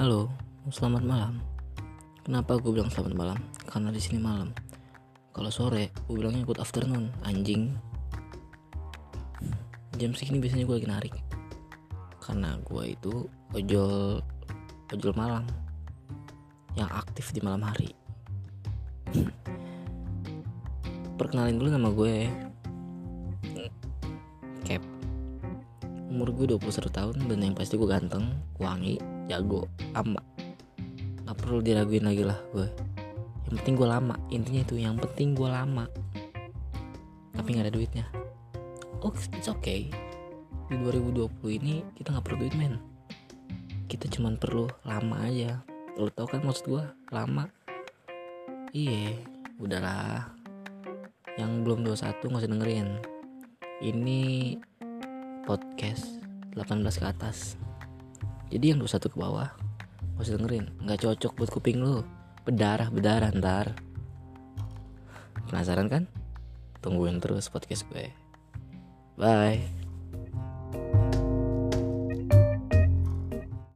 Halo, selamat malam. Kenapa gue bilang selamat malam? Karena di sini malam. Kalau sore, gue bilangnya good afternoon, anjing. Jam segini biasanya gue lagi narik. Karena gue itu ojol ojol malam yang aktif di malam hari. Perkenalin dulu nama gue. Cap. Umur gue 21 tahun dan yang pasti gue ganteng, wangi, jago, ama. Gak perlu diraguin lagi lah gue. Yang penting gue lama. Intinya itu yang penting gue lama. Tapi gak ada duitnya. Oh, it's okay. Di 2020 ini kita gak perlu duit men. Kita cuman perlu lama aja. Lo tau kan maksud gue? Lama. Iya, udahlah. Yang belum 21 gak usah dengerin. Ini podcast 18 ke atas jadi yang 21 ke bawah gak usah dengerin. Nggak cocok buat kuping lu. Berdarah berdarah ntar. Penasaran kan? Tungguin terus podcast gue. Bye